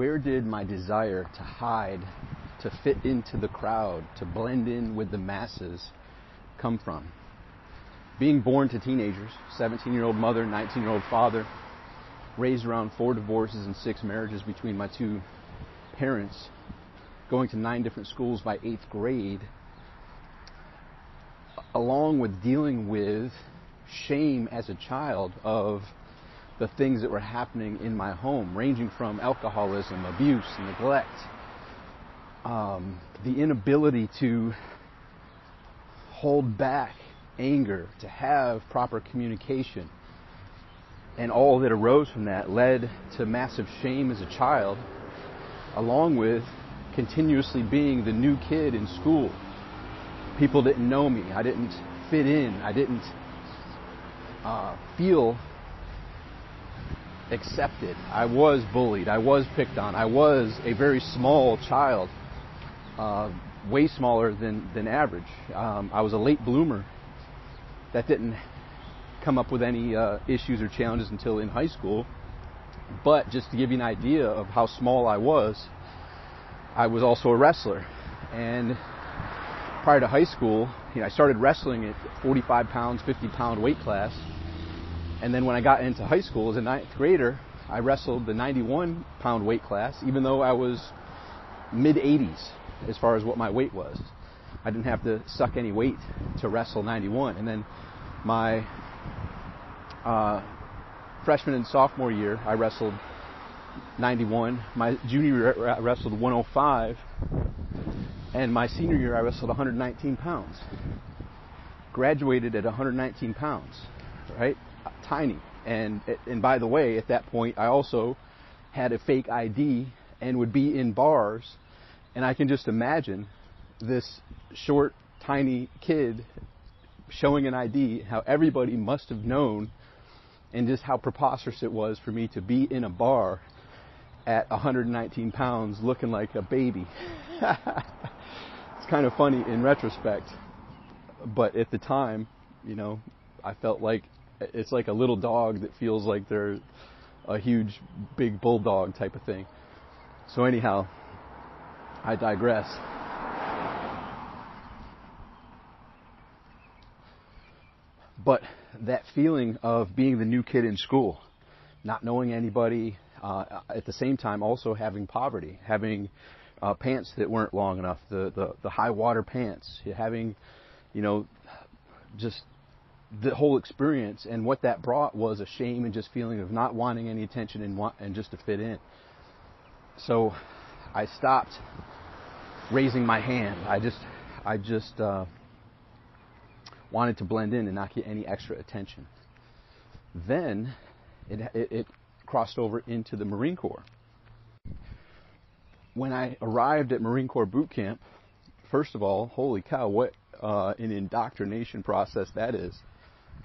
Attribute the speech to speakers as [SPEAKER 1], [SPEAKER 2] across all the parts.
[SPEAKER 1] where did my desire to hide, to fit into the crowd, to blend in with the masses come from? Being born to teenagers, 17 year old mother, 19 year old father, raised around four divorces and six marriages between my two parents, going to nine different schools by eighth grade, along with dealing with shame as a child of the things that were happening in my home, ranging from alcoholism, abuse, neglect, um, the inability to hold back anger, to have proper communication. And all that arose from that led to massive shame as a child, along with continuously being the new kid in school. People didn't know me. I didn't fit in. I didn't uh, feel accepted. I was bullied. I was picked on. I was a very small child, uh, way smaller than, than average. Um, I was a late bloomer that didn't come up with any uh, issues or challenges until in high school. But just to give you an idea of how small I was, I was also a wrestler. And prior to high school, you know, I started wrestling at 45 pounds, 50 pound weight class and then when I got into high school as a ninth grader, I wrestled the 91 pound weight class, even though I was mid 80s as far as what my weight was. I didn't have to suck any weight to wrestle 91. And then my uh, freshman and sophomore year, I wrestled 91. My junior year, I wrestled 105. And my senior year, I wrestled 119 pounds. Graduated at 119 pounds, right? Tiny. And and by the way, at that point, I also had a fake ID and would be in bars, and I can just imagine this short, tiny kid showing an ID, how everybody must have known, and just how preposterous it was for me to be in a bar at 119 pounds looking like a baby. it's kind of funny in retrospect, but at the time, you know, I felt like it's like a little dog that feels like they're a huge big bulldog type of thing. So anyhow, I digress. But that feeling of being the new kid in school, not knowing anybody, uh, at the same time also having poverty, having uh, pants that weren't long enough, the, the, the high water pants, having, you know, just the whole experience and what that brought was a shame and just feeling of not wanting any attention and want, and just to fit in. So I stopped raising my hand. I just I just uh, wanted to blend in and not get any extra attention. Then it, it, it crossed over into the Marine Corps. When I arrived at Marine Corps boot camp, first of all, holy cow, what uh, an indoctrination process that is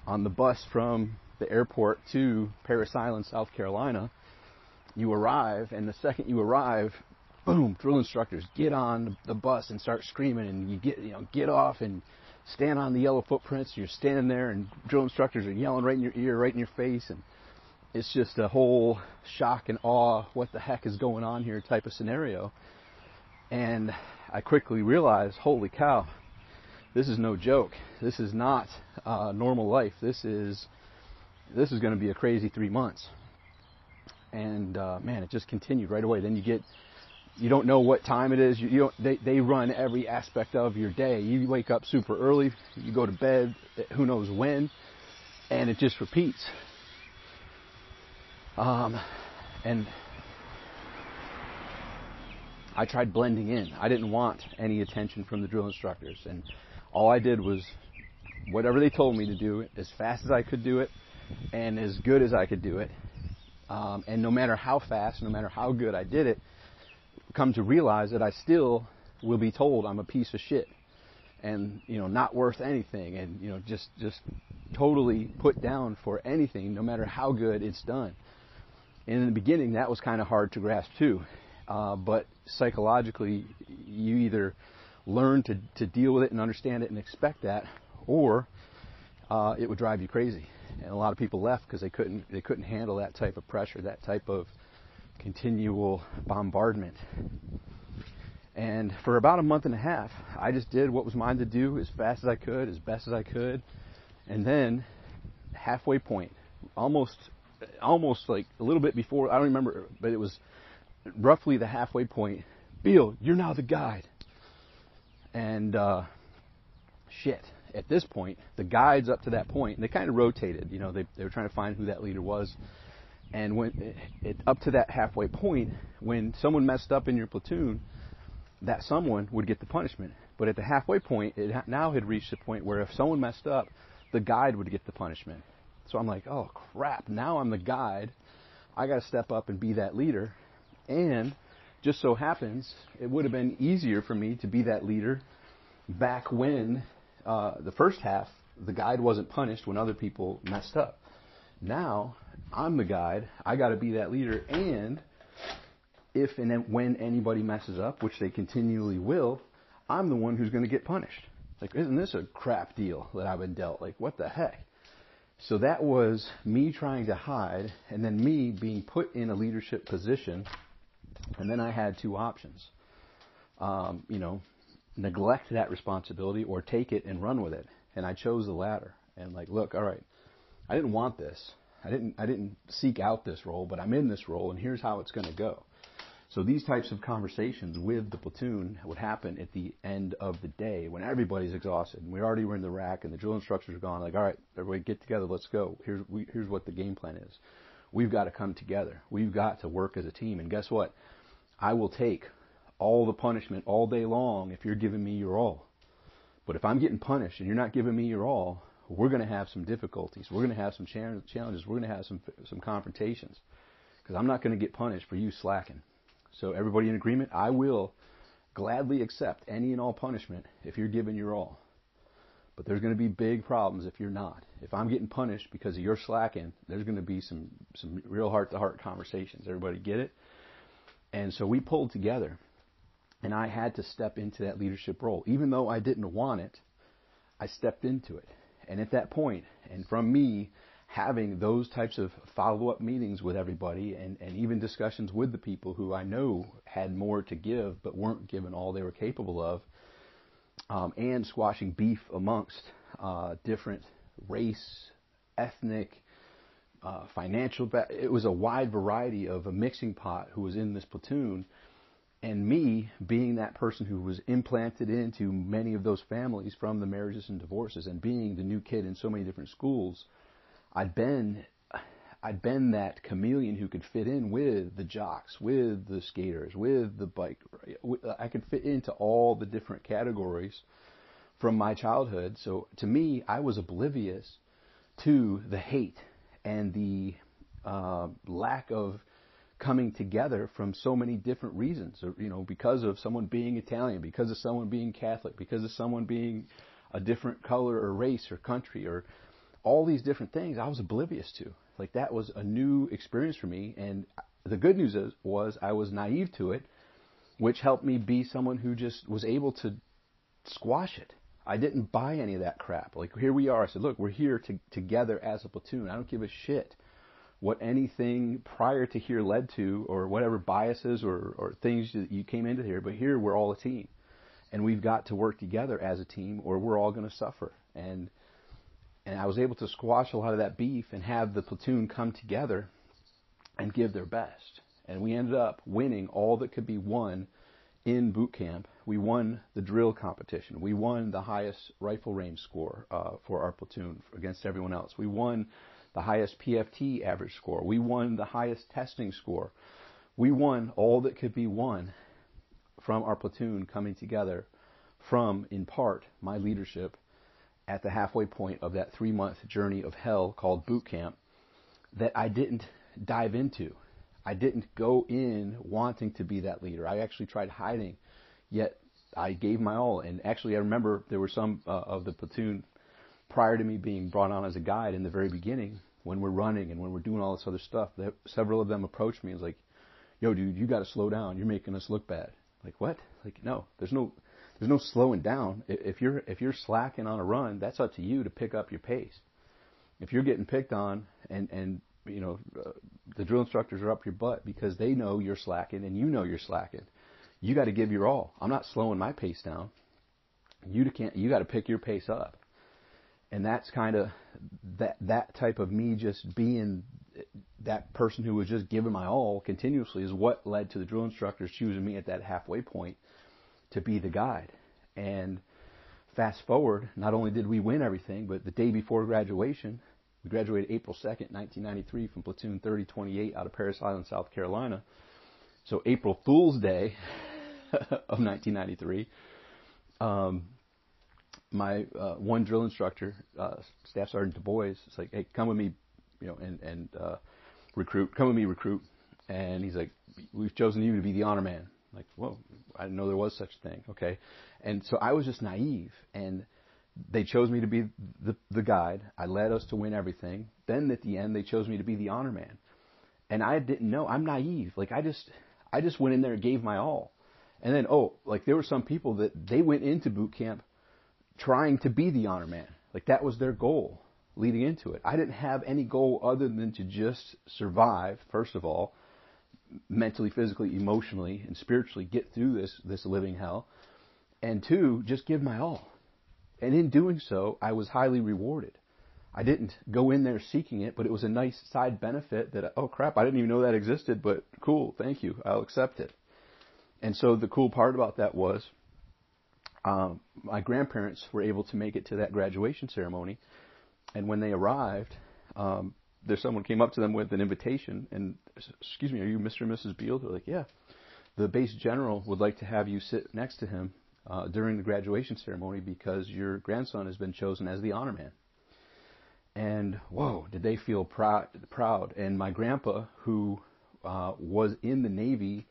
[SPEAKER 1] on the bus from the airport to Parris Island, South Carolina, you arrive, and the second you arrive, boom, drill instructors get on the bus and start screaming, and you get, you know, get off and stand on the yellow footprints. You're standing there, and drill instructors are yelling right in your ear, right in your face, and it's just a whole shock and awe, what the heck is going on here type of scenario. And I quickly realized, holy cow, this is no joke. This is not uh, normal life. This is this is going to be a crazy three months. And uh, man, it just continued right away. Then you get you don't know what time it is. You, you don't, they they run every aspect of your day. You wake up super early. You go to bed. Who knows when? And it just repeats. Um, and I tried blending in. I didn't want any attention from the drill instructors, and all I did was whatever they told me to do as fast as I could do it and as good as I could do it. Um, and no matter how fast, no matter how good I did it, come to realize that I still will be told I'm a piece of shit and you know not worth anything and you know just just totally put down for anything no matter how good it's done and in the beginning that was kind of hard to grasp too uh, but psychologically you either learn to, to deal with it and understand it and expect that, or uh, it would drive you crazy. And a lot of people left because they couldn't they couldn't handle that type of pressure, that type of continual bombardment. And for about a month and a half, I just did what was mine to do as fast as I could, as best as I could. And then, halfway point, almost, almost like a little bit before, I don't remember, but it was roughly the halfway point. Beal, you're now the guide. And, uh, shit, at this point, the guides up to that point, they kind of rotated. You know, they, they were trying to find who that leader was. And when it, up to that halfway point, when someone messed up in your platoon, that someone would get the punishment. But at the halfway point, it now had reached the point where if someone messed up, the guide would get the punishment. So I'm like, oh crap, now I'm the guide. I got to step up and be that leader. And just so happens, it would have been easier for me to be that leader back when uh, the first half, the guide wasn't punished when other people messed up. Now, I'm the guide. I got to be that leader. And if and when anybody messes up, which they continually will, I'm the one who's going to get punished. Like, isn't this a crap deal that I've been dealt? Like, what the heck? So that was me trying to hide, and then me being put in a leadership position, and then I had two options. Um, you know, neglect that responsibility or take it and run with it. And I chose the latter. And like, look, all right, I didn't want this. I didn't I didn't seek out this role, but I'm in this role and here's how it's going to go. So these types of conversations with the platoon would happen at the end of the day when everybody's exhausted and we already were in the rack and the drill instructors are gone. Like, all right, everybody get together, let's go. Here's we, here's what the game plan is. We've got to come together. We've got to work as a team. And guess what? I will take all the punishment all day long if you're giving me your all. But if I'm getting punished and you're not giving me your all, we're going to have some difficulties. We're going to have some challenges. We're going to have some some confrontations because I'm not going to get punished for you slacking. So everybody in agreement? I will gladly accept any and all punishment if you're giving your all. But there's going to be big problems if you're not. If I'm getting punished because of your slacking, there's going to be some some real heart-to-heart conversations. Everybody get it? And so we pulled together and I had to step into that leadership role. Even though I didn't want it, I stepped into it. And at that point, and from me having those types of follow up meetings with everybody and, and even discussions with the people who I know had more to give but weren't given all they were capable of, um, and squashing beef amongst uh, different race, ethnic, uh, financial. Ba- it was a wide variety of a mixing pot who was in this platoon and me being that person who was implanted into many of those families from the marriages and divorces and being the new kid in so many different schools, I'd been I'd been that chameleon who could fit in with the jocks, with the skaters, with the bike. I could fit into all the different categories from my childhood. So to me, I was oblivious to the hate and the uh, lack of coming together from so many different reasons. You know, because of someone being Italian, because of someone being Catholic, because of someone being a different color or race or country or all these different things I was oblivious to. Like that was a new experience for me and the good news is, was I was naive to it, which helped me be someone who just was able to squash it. I didn't buy any of that crap. Like here we are. I said, look, we're here to, together as a platoon. I don't give a shit what anything prior to here led to, or whatever biases or, or things that you came into here. But here we're all a team, and we've got to work together as a team, or we're all going to suffer. And and I was able to squash a lot of that beef and have the platoon come together and give their best. And we ended up winning all that could be won in boot camp. We won the drill competition. We won the highest rifle range score uh, for our platoon against everyone else. We won the highest PFT average score. We won the highest testing score. We won all that could be won from our platoon coming together from, in part, my leadership at the halfway point of that three month journey of hell called boot camp that I didn't dive into. I didn't go in wanting to be that leader. I actually tried hiding, yet I gave my all. And actually, I remember there were some uh, of the platoon prior to me being brought on as a guide in the very beginning when we're running and when we're doing all this other stuff, that several of them approached me and was like, "Yo, dude, you got to slow down. You're making us look bad." Like what? Like no, there's no, there's no slowing down. If you're if you're slacking on a run, that's up to you to pick up your pace. If you're getting picked on and and you know uh, the drill instructors are up your butt because they know you're slacking and you know you're slacking. You got to give your all. I'm not slowing my pace down. You can't. You got to pick your pace up, and that's kind of that that type of me just being that person who was just giving my all continuously is what led to the drill instructors choosing me at that halfway point to be the guide. And fast forward, not only did we win everything, but the day before graduation, we graduated April 2nd, 1993 from platoon 3028 out of Parris Island, South Carolina. So April Fool's Day of 1993, um, my uh, one drill instructor, uh, Staff Sergeant Du Bois, is like, "Hey, come with me, you know, and and uh, recruit. Come with me, recruit." And he's like, "We've chosen you to be the honor man." Like, whoa, I didn't know there was such a thing. Okay, and so I was just naive, and they chose me to be the the guide. I led us to win everything. Then at the end, they chose me to be the honor man, and I didn't know. I'm naive. Like I just I just went in there and gave my all, and then oh, like there were some people that they went into boot camp trying to be the honor man. Like that was their goal leading into it. I didn't have any goal other than to just survive, first of all, mentally, physically, emotionally, and spiritually get through this, this living hell. And two, just give my all. And in doing so, I was highly rewarded. I didn't go in there seeking it, but it was a nice side benefit that, oh crap, I didn't even know that existed, but cool, thank you, I'll accept it. And so the cool part about that was, um, my grandparents were able to make it to that graduation ceremony, and when they arrived, um, there's someone came up to them with an invitation and excuse me, are you Mr. and Mrs. Beal? They're like, yeah. The base general would like to have you sit next to him uh, during the graduation ceremony because your grandson has been chosen as the honor man. And whoa, did they feel proud? Proud. And my grandpa, who uh, was in the Navy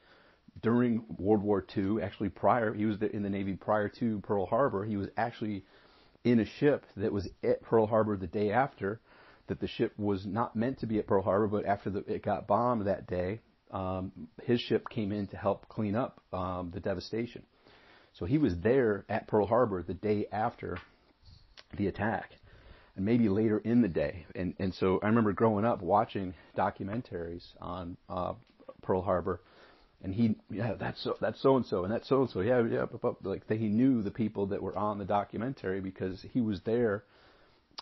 [SPEAKER 1] during World War II, actually prior, he was in the Navy prior to Pearl Harbor. He was actually in a ship that was at Pearl Harbor the day after. That the ship was not meant to be at Pearl Harbor, but after the, it got bombed that day, um, his ship came in to help clean up um, the devastation. So he was there at Pearl Harbor the day after the attack, and maybe later in the day. And and so I remember growing up watching documentaries on uh, Pearl Harbor and he yeah that's so that's so and so and that's so and so yeah yeah like he knew the people that were on the documentary because he was there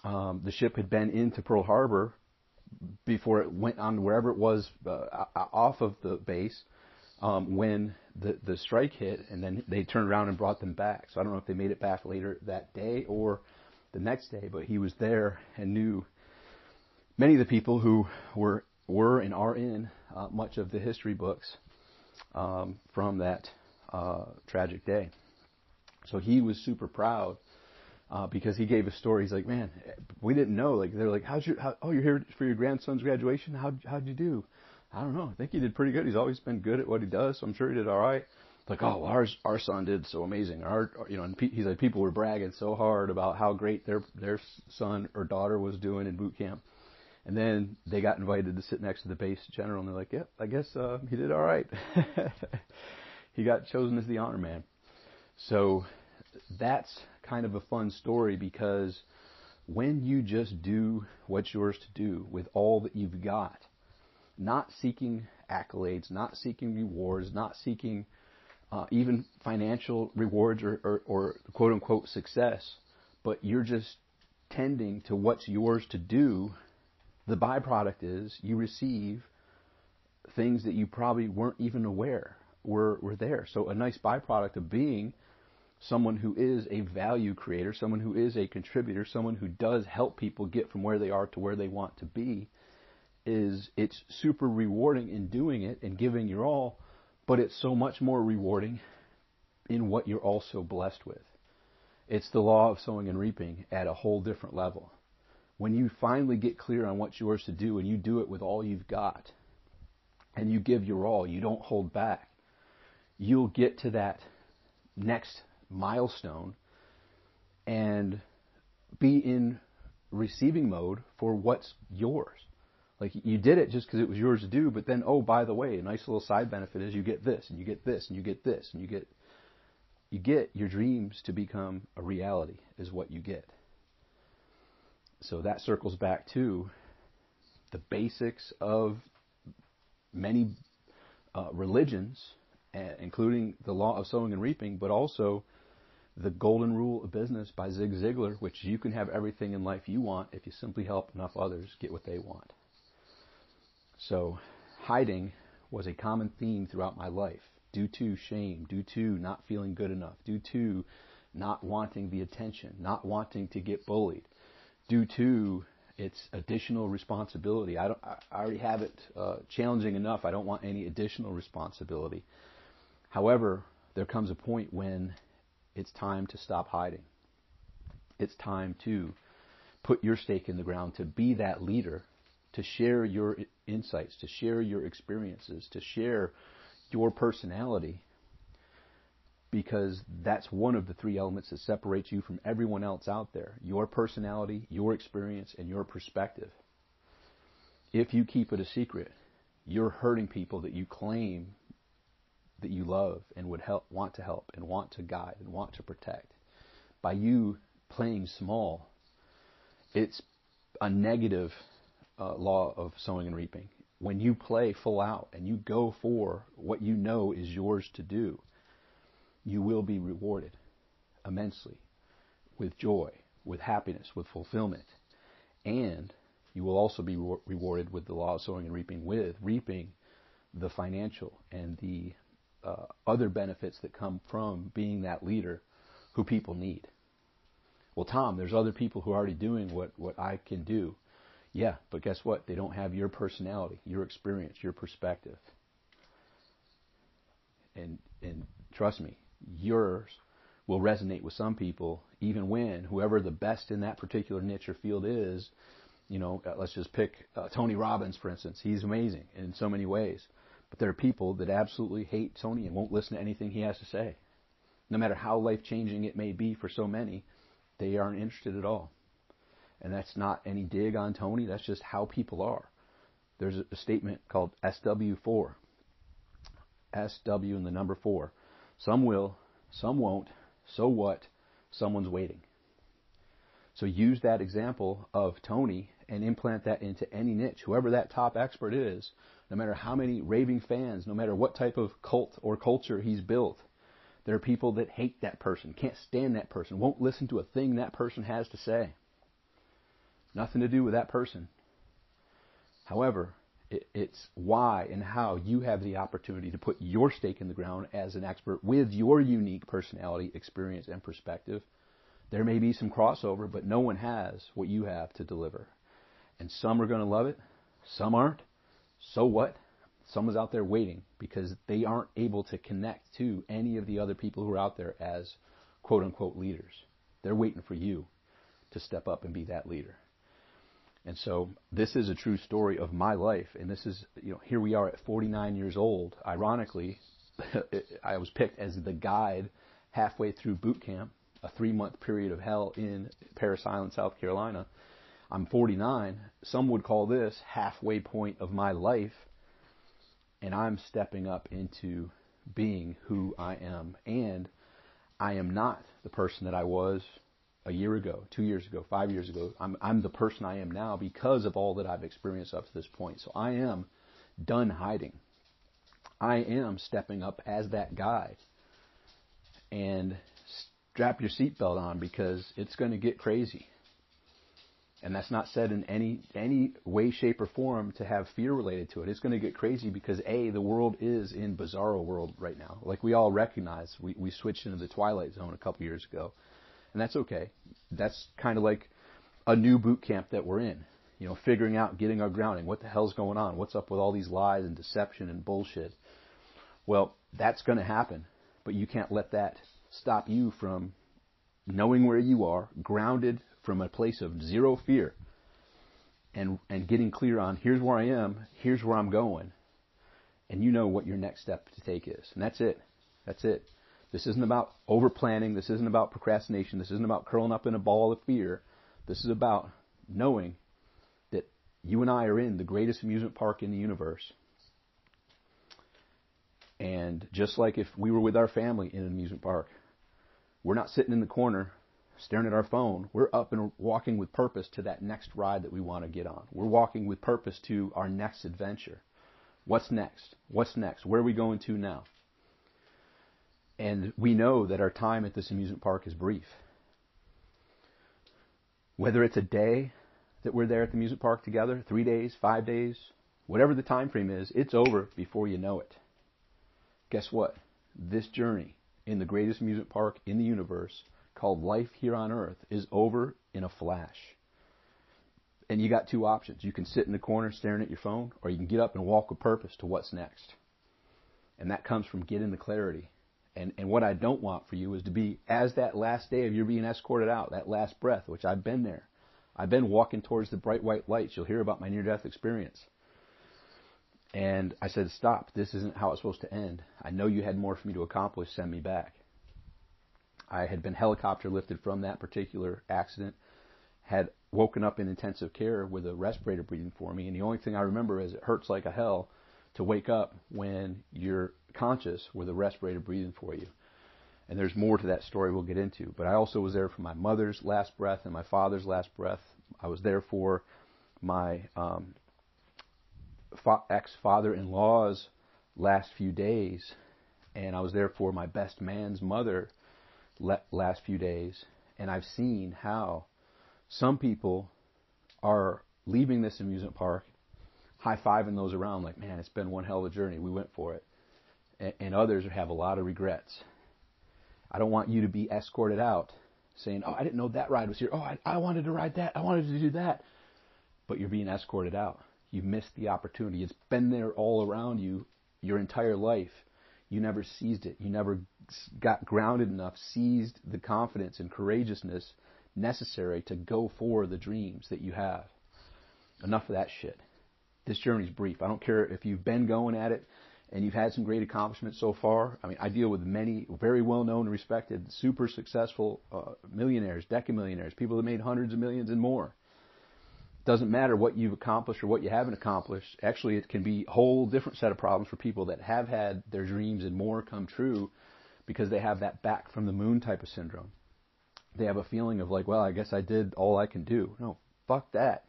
[SPEAKER 1] um, the ship had been into Pearl Harbor before it went on wherever it was uh, off of the base um, when the the strike hit and then they turned around and brought them back so I don't know if they made it back later that day or the next day but he was there and knew many of the people who were were and are in uh, much of the history books um, from that uh, tragic day. So he was super proud uh, because he gave a story. He's like, man, we didn't know. Like they're like, how's your? How, oh, you're here for your grandson's graduation. How how'd you do? I don't know. I think he did pretty good. He's always been good at what he does, so I'm sure he did all right. Like, oh, ours, our son did so amazing. Our, you know, and he's like, people were bragging so hard about how great their their son or daughter was doing in boot camp. And then they got invited to sit next to the base general, and they're like, "Yep, yeah, I guess uh, he did all right." he got chosen as the honor man. So that's kind of a fun story because when you just do what's yours to do with all that you've got, not seeking accolades, not seeking rewards, not seeking uh, even financial rewards or, or, or quote unquote success, but you're just tending to what's yours to do the byproduct is you receive things that you probably weren't even aware were, were there. So a nice byproduct of being someone who is a value creator, someone who is a contributor, someone who does help people get from where they are to where they want to be is it's super rewarding in doing it and giving your all, but it's so much more rewarding in what you're also blessed with. It's the law of sowing and reaping at a whole different level when you finally get clear on what's yours to do and you do it with all you've got and you give your all, you don't hold back, you'll get to that next milestone and be in receiving mode for what's yours. Like you did it just because it was yours to do, but then oh by the way, a nice little side benefit is you get this and you get this and you get this and you get you get your dreams to become a reality is what you get. So that circles back to the basics of many uh, religions, including the law of sowing and reaping, but also the golden rule of business by Zig Ziglar, which you can have everything in life you want if you simply help enough others get what they want. So, hiding was a common theme throughout my life due to shame, due to not feeling good enough, due to not wanting the attention, not wanting to get bullied, due to its additional responsibility. I, don't, I already have it uh, challenging enough. I don't want any additional responsibility. However, there comes a point when it's time to stop hiding. It's time to put your stake in the ground, to be that leader, to share your insights, to share your experiences, to share your personality because that's one of the three elements that separates you from everyone else out there your personality, your experience, and your perspective. If you keep it a secret, you're hurting people that you claim that you love and would help, want to help and want to guide and want to protect. By you playing small, it's a negative uh, law of sowing and reaping. When you play full out and you go for what you know is yours to do, you will be rewarded immensely with joy, with happiness, with fulfillment. And you will also be re- rewarded with the law of sowing and reaping, with reaping the financial and the uh, other benefits that come from being that leader who people need. Well, Tom, there's other people who are already doing what, what I can do. Yeah, but guess what? They don't have your personality, your experience, your perspective. And and trust me, yours will resonate with some people, even when whoever the best in that particular niche or field is, you know, uh, let's just pick uh, Tony Robbins, for instance. He's amazing in so many ways. But there are people that absolutely hate Tony and won't listen to anything he has to say. No matter how life changing it may be for so many, they aren't interested at all. And that's not any dig on Tony, that's just how people are. There's a statement called SW4. SW and the number 4. Some will, some won't. So what? Someone's waiting. So use that example of Tony and implant that into any niche. Whoever that top expert is, no matter how many raving fans, no matter what type of cult or culture he's built, there are people that hate that person, can't stand that person, won't listen to a thing that person has to say. Nothing to do with that person. However, it's why and how you have the opportunity to put your stake in the ground as an expert with your unique personality, experience, and perspective. There may be some crossover, but no one has what you have to deliver. And some are going to love it, some aren't. So what? Someone's out there waiting because they aren't able to connect to any of the other people who are out there as quote unquote leaders. They're waiting for you to step up and be that leader. And so this is a true story of my life. And this is, you know, here we are at 49 years old. Ironically, I was picked as the guide halfway through boot camp, a three month period of hell in Parris Island, South Carolina. I'm 49. Some would call this halfway point of my life. And I'm stepping up into being who I am. And I am not the person that I was a year ago, two years ago, five years ago. I'm, I'm the person I am now because of all that I've experienced up to this point. So I am done hiding. I am stepping up as that guy And strap your seatbelt on because it's going to get crazy. And that's not said in any any way, shape, or form to have fear related to it. It's going to get crazy because a the world is in bizarro world right now. Like we all recognize, we we switched into the twilight zone a couple years ago, and that's okay. That's kind of like a new boot camp that we're in. You know, figuring out, getting our grounding. What the hell's going on? What's up with all these lies and deception and bullshit? Well, that's going to happen, but you can't let that stop you from knowing where you are, grounded from a place of zero fear, and and getting clear on here's where I am, here's where I'm going, and you know what your next step to take is, and that's it. That's it. This isn't about over planning. This isn't about procrastination. This isn't about curling up in a ball of fear. This is about knowing that you and I are in the greatest amusement park in the universe. And just like if we were with our family in an amusement park, we're not sitting in the corner staring at our phone. We're up and walking with purpose to that next ride that we want to get on. We're walking with purpose to our next adventure. What's next? What's next? Where are we going to now? And we know that our time at this amusement park is brief. Whether it's a day that we're there at the amusement park together, three days, five days, whatever the time frame is, it's over before you know it. Guess what? This journey in the greatest amusement park in the universe, called life here on earth, is over in a flash. And you got two options. You can sit in the corner staring at your phone, or you can get up and walk with purpose to what's next. And that comes from getting the clarity. And, and what I don't want for you is to be, as that last day of your being escorted out, that last breath, which I've been there. I've been walking towards the bright white lights. You'll hear about my near death experience. And I said, Stop. This isn't how it's supposed to end. I know you had more for me to accomplish. Send me back. I had been helicopter lifted from that particular accident, had woken up in intensive care with a respirator breathing for me, and the only thing I remember is it hurts like a hell to wake up when you're conscious with a respirator breathing for you. And there's more to that story we'll get into. But I also was there for my mother's last breath and my father's last breath. I was there for my um, fa- ex-father-in-law's last few days, and I was there for my best man's mother last few days. And I've seen how some people are leaving this amusement park, high fiving those around, like, man, it's been one hell of a journey. We went for it. And, and others have a lot of regrets. I don't want you to be escorted out saying, oh, I didn't know that ride was here. Oh, I, I wanted to ride that. I wanted to do that. But you're being escorted out. You missed the opportunity. It's been there all around you your entire life. You never seized it. You never got grounded enough, seized the confidence and courageousness necessary to go for the dreams that you have. Enough of that shit. This journey's brief. I don't care if you've been going at it and you've had some great accomplishments so far. I mean, I deal with many very well known respected, super successful uh, millionaires, decamillionaires, people that made hundreds of millions and more. Doesn't matter what you've accomplished or what you haven't accomplished. Actually, it can be a whole different set of problems for people that have had their dreams and more come true because they have that back from the moon type of syndrome they have a feeling of like, well, I guess I did all I can do. No, fuck that.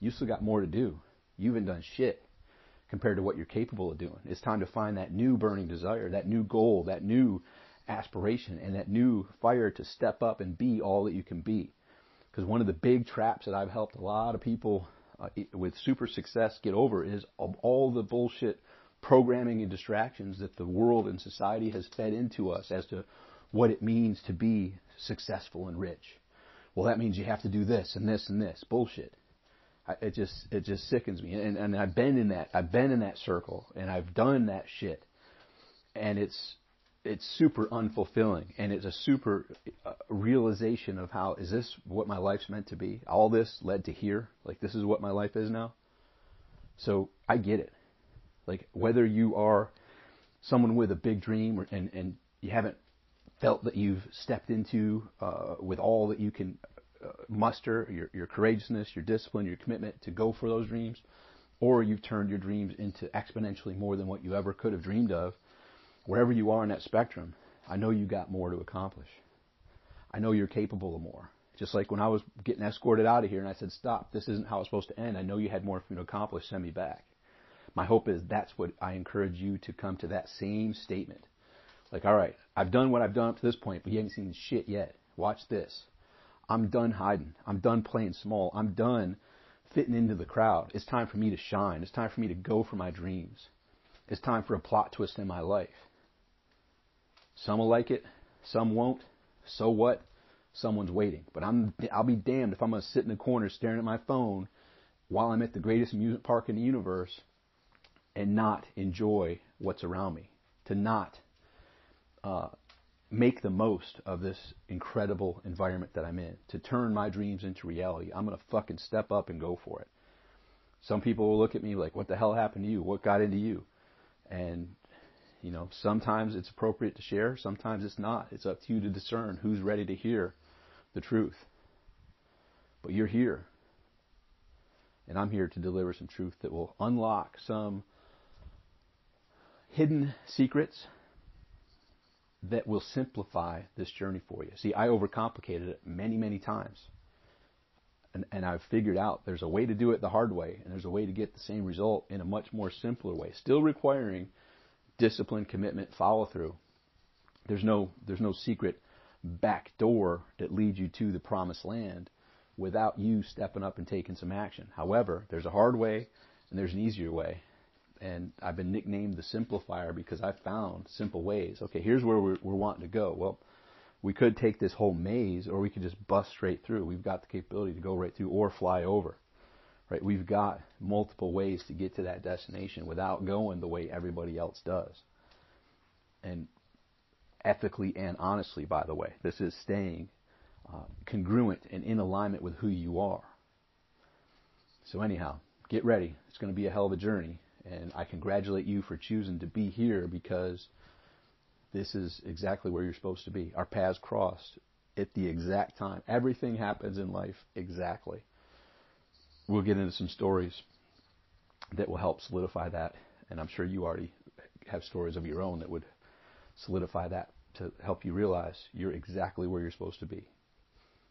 [SPEAKER 1] You still got more to do. You haven't done shit compared to what you're capable of doing. It's time to find that new burning desire, that new goal, that new aspiration, and that new fire to step up and be all that you can be. Because one of the big traps that I've helped a lot of people uh, with super success get over is all the bullshit programming and distractions that the world and society has fed into us as to what it means to be successful and rich. Well, that means you have to do this and this and this. Bullshit. I, it just it just sickens me. And, and I've been in that I've been in that circle and I've done that shit. And it's it's super unfulfilling and it's a super uh, realization of how is this what my life's meant to be? All this led to here. Like this is what my life is now. So I get it. Like whether you are someone with a big dream or, and and you haven't felt that you've stepped into uh, with all that you can uh, muster, your, your courageousness, your discipline, your commitment to go for those dreams, or you've turned your dreams into exponentially more than what you ever could have dreamed of, wherever you are in that spectrum, I know you got more to accomplish. I know you're capable of more. Just like when I was getting escorted out of here and I said, stop, this isn't how it's supposed to end. I know you had more for me to accomplish, send me back. My hope is that's what I encourage you to come to that same statement like, all right, I've done what I've done up to this point, but you haven't seen shit yet. Watch this. I'm done hiding. I'm done playing small. I'm done fitting into the crowd. It's time for me to shine. It's time for me to go for my dreams. It's time for a plot twist in my life. Some will like it, some won't. So what? Someone's waiting. But I'm I'll be damned if I'm gonna sit in the corner staring at my phone while I'm at the greatest amusement park in the universe and not enjoy what's around me. To not uh, make the most of this incredible environment that I'm in, to turn my dreams into reality. I'm going to fucking step up and go for it. Some people will look at me like, what the hell happened to you? What got into you? And, you know, sometimes it's appropriate to share, sometimes it's not. It's up to you to discern who's ready to hear the truth. But you're here. And I'm here to deliver some truth that will unlock some hidden secrets that will simplify this journey for you. See, I overcomplicated it many, many times. And, and I've figured out there's a way to do it the hard way, and there's a way to get the same result in a much more simpler way, still requiring discipline, commitment, follow through. There's no there's no secret back door that leads you to the promised land without you stepping up and taking some action. However, there's a hard way and there's an easier way. And I've been nicknamed the simplifier because I found simple ways. Okay, here's where we're, we're wanting to go. Well, we could take this whole maze or we could just bust straight through. We've got the capability to go right through or fly over. Right? We've got multiple ways to get to that destination without going the way everybody else does. And ethically and honestly, by the way, this is staying uh, congruent and in alignment with who you are. So anyhow, get ready. It's going to be a hell of a journey. And I congratulate you for choosing to be here because this is exactly where you're supposed to be. Our paths crossed at the exact time. Everything happens in life exactly. We'll get into some stories that will help solidify that. And I'm sure you already have stories of your own that would solidify that to help you realize you're exactly where you're supposed to be.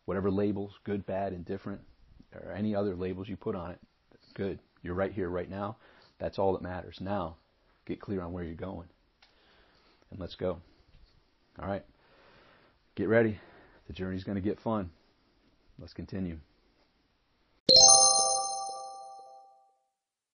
[SPEAKER 1] Whatever labels, good, bad, indifferent, or any other labels you put on it, good. You're right here, right now. That's all that matters. Now, get clear on where you're going. And let's go. All right. Get ready. The journey's going to get fun. Let's continue.